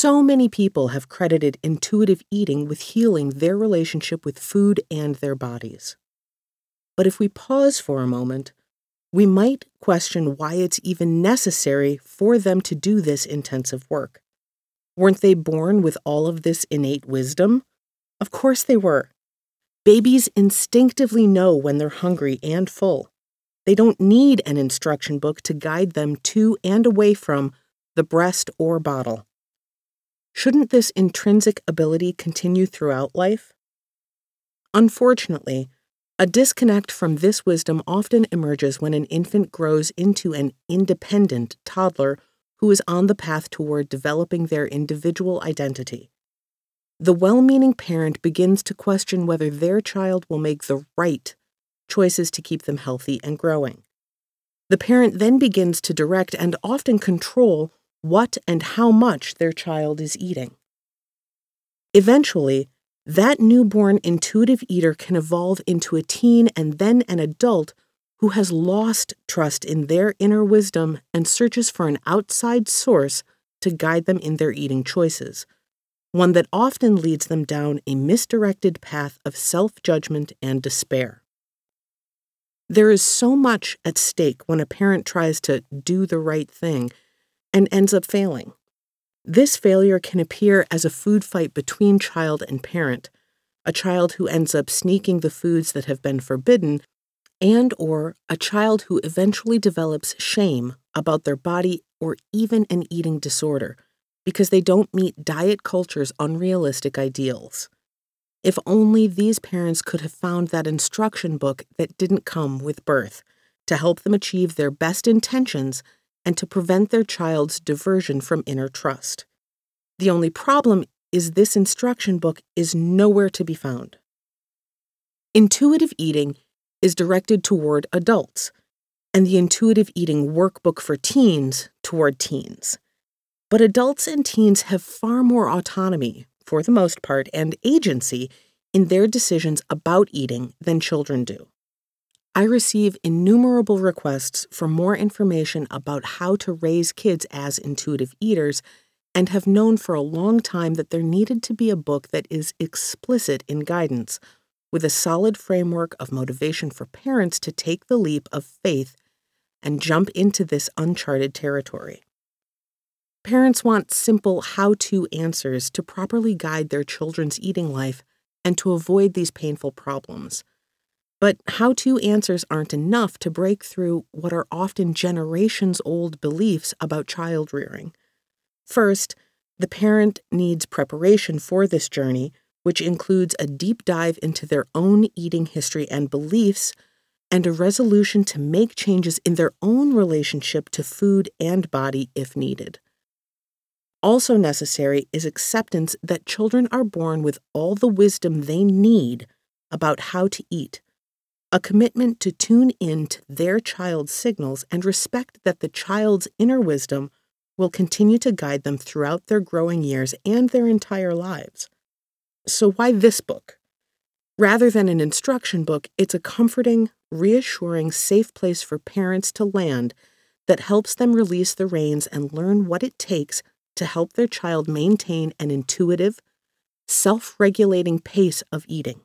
So many people have credited intuitive eating with healing their relationship with food and their bodies. But if we pause for a moment, we might question why it's even necessary for them to do this intensive work. Weren't they born with all of this innate wisdom? Of course they were. Babies instinctively know when they're hungry and full. They don't need an instruction book to guide them to and away from the breast or bottle. Shouldn't this intrinsic ability continue throughout life? Unfortunately, a disconnect from this wisdom often emerges when an infant grows into an independent toddler who is on the path toward developing their individual identity. The well meaning parent begins to question whether their child will make the right choices to keep them healthy and growing. The parent then begins to direct and often control what and how much their child is eating. Eventually, that newborn intuitive eater can evolve into a teen and then an adult who has lost trust in their inner wisdom and searches for an outside source to guide them in their eating choices, one that often leads them down a misdirected path of self judgment and despair. There is so much at stake when a parent tries to do the right thing and ends up failing. This failure can appear as a food fight between child and parent, a child who ends up sneaking the foods that have been forbidden, and or a child who eventually develops shame about their body or even an eating disorder because they don't meet diet culture's unrealistic ideals. If only these parents could have found that instruction book that didn't come with birth to help them achieve their best intentions and to prevent their child's diversion from inner trust. The only problem is this instruction book is nowhere to be found. Intuitive eating is directed toward adults, and the intuitive eating workbook for teens toward teens. But adults and teens have far more autonomy, for the most part, and agency in their decisions about eating than children do. I receive innumerable requests for more information about how to raise kids as intuitive eaters and have known for a long time that there needed to be a book that is explicit in guidance, with a solid framework of motivation for parents to take the leap of faith and jump into this uncharted territory. Parents want simple how to answers to properly guide their children's eating life and to avoid these painful problems. But how to answers aren't enough to break through what are often generations old beliefs about child rearing. First, the parent needs preparation for this journey, which includes a deep dive into their own eating history and beliefs, and a resolution to make changes in their own relationship to food and body if needed. Also necessary is acceptance that children are born with all the wisdom they need about how to eat a commitment to tune in to their child's signals and respect that the child's inner wisdom will continue to guide them throughout their growing years and their entire lives. So, why this book? Rather than an instruction book, it's a comforting, reassuring, safe place for parents to land that helps them release the reins and learn what it takes to help their child maintain an intuitive, self regulating pace of eating.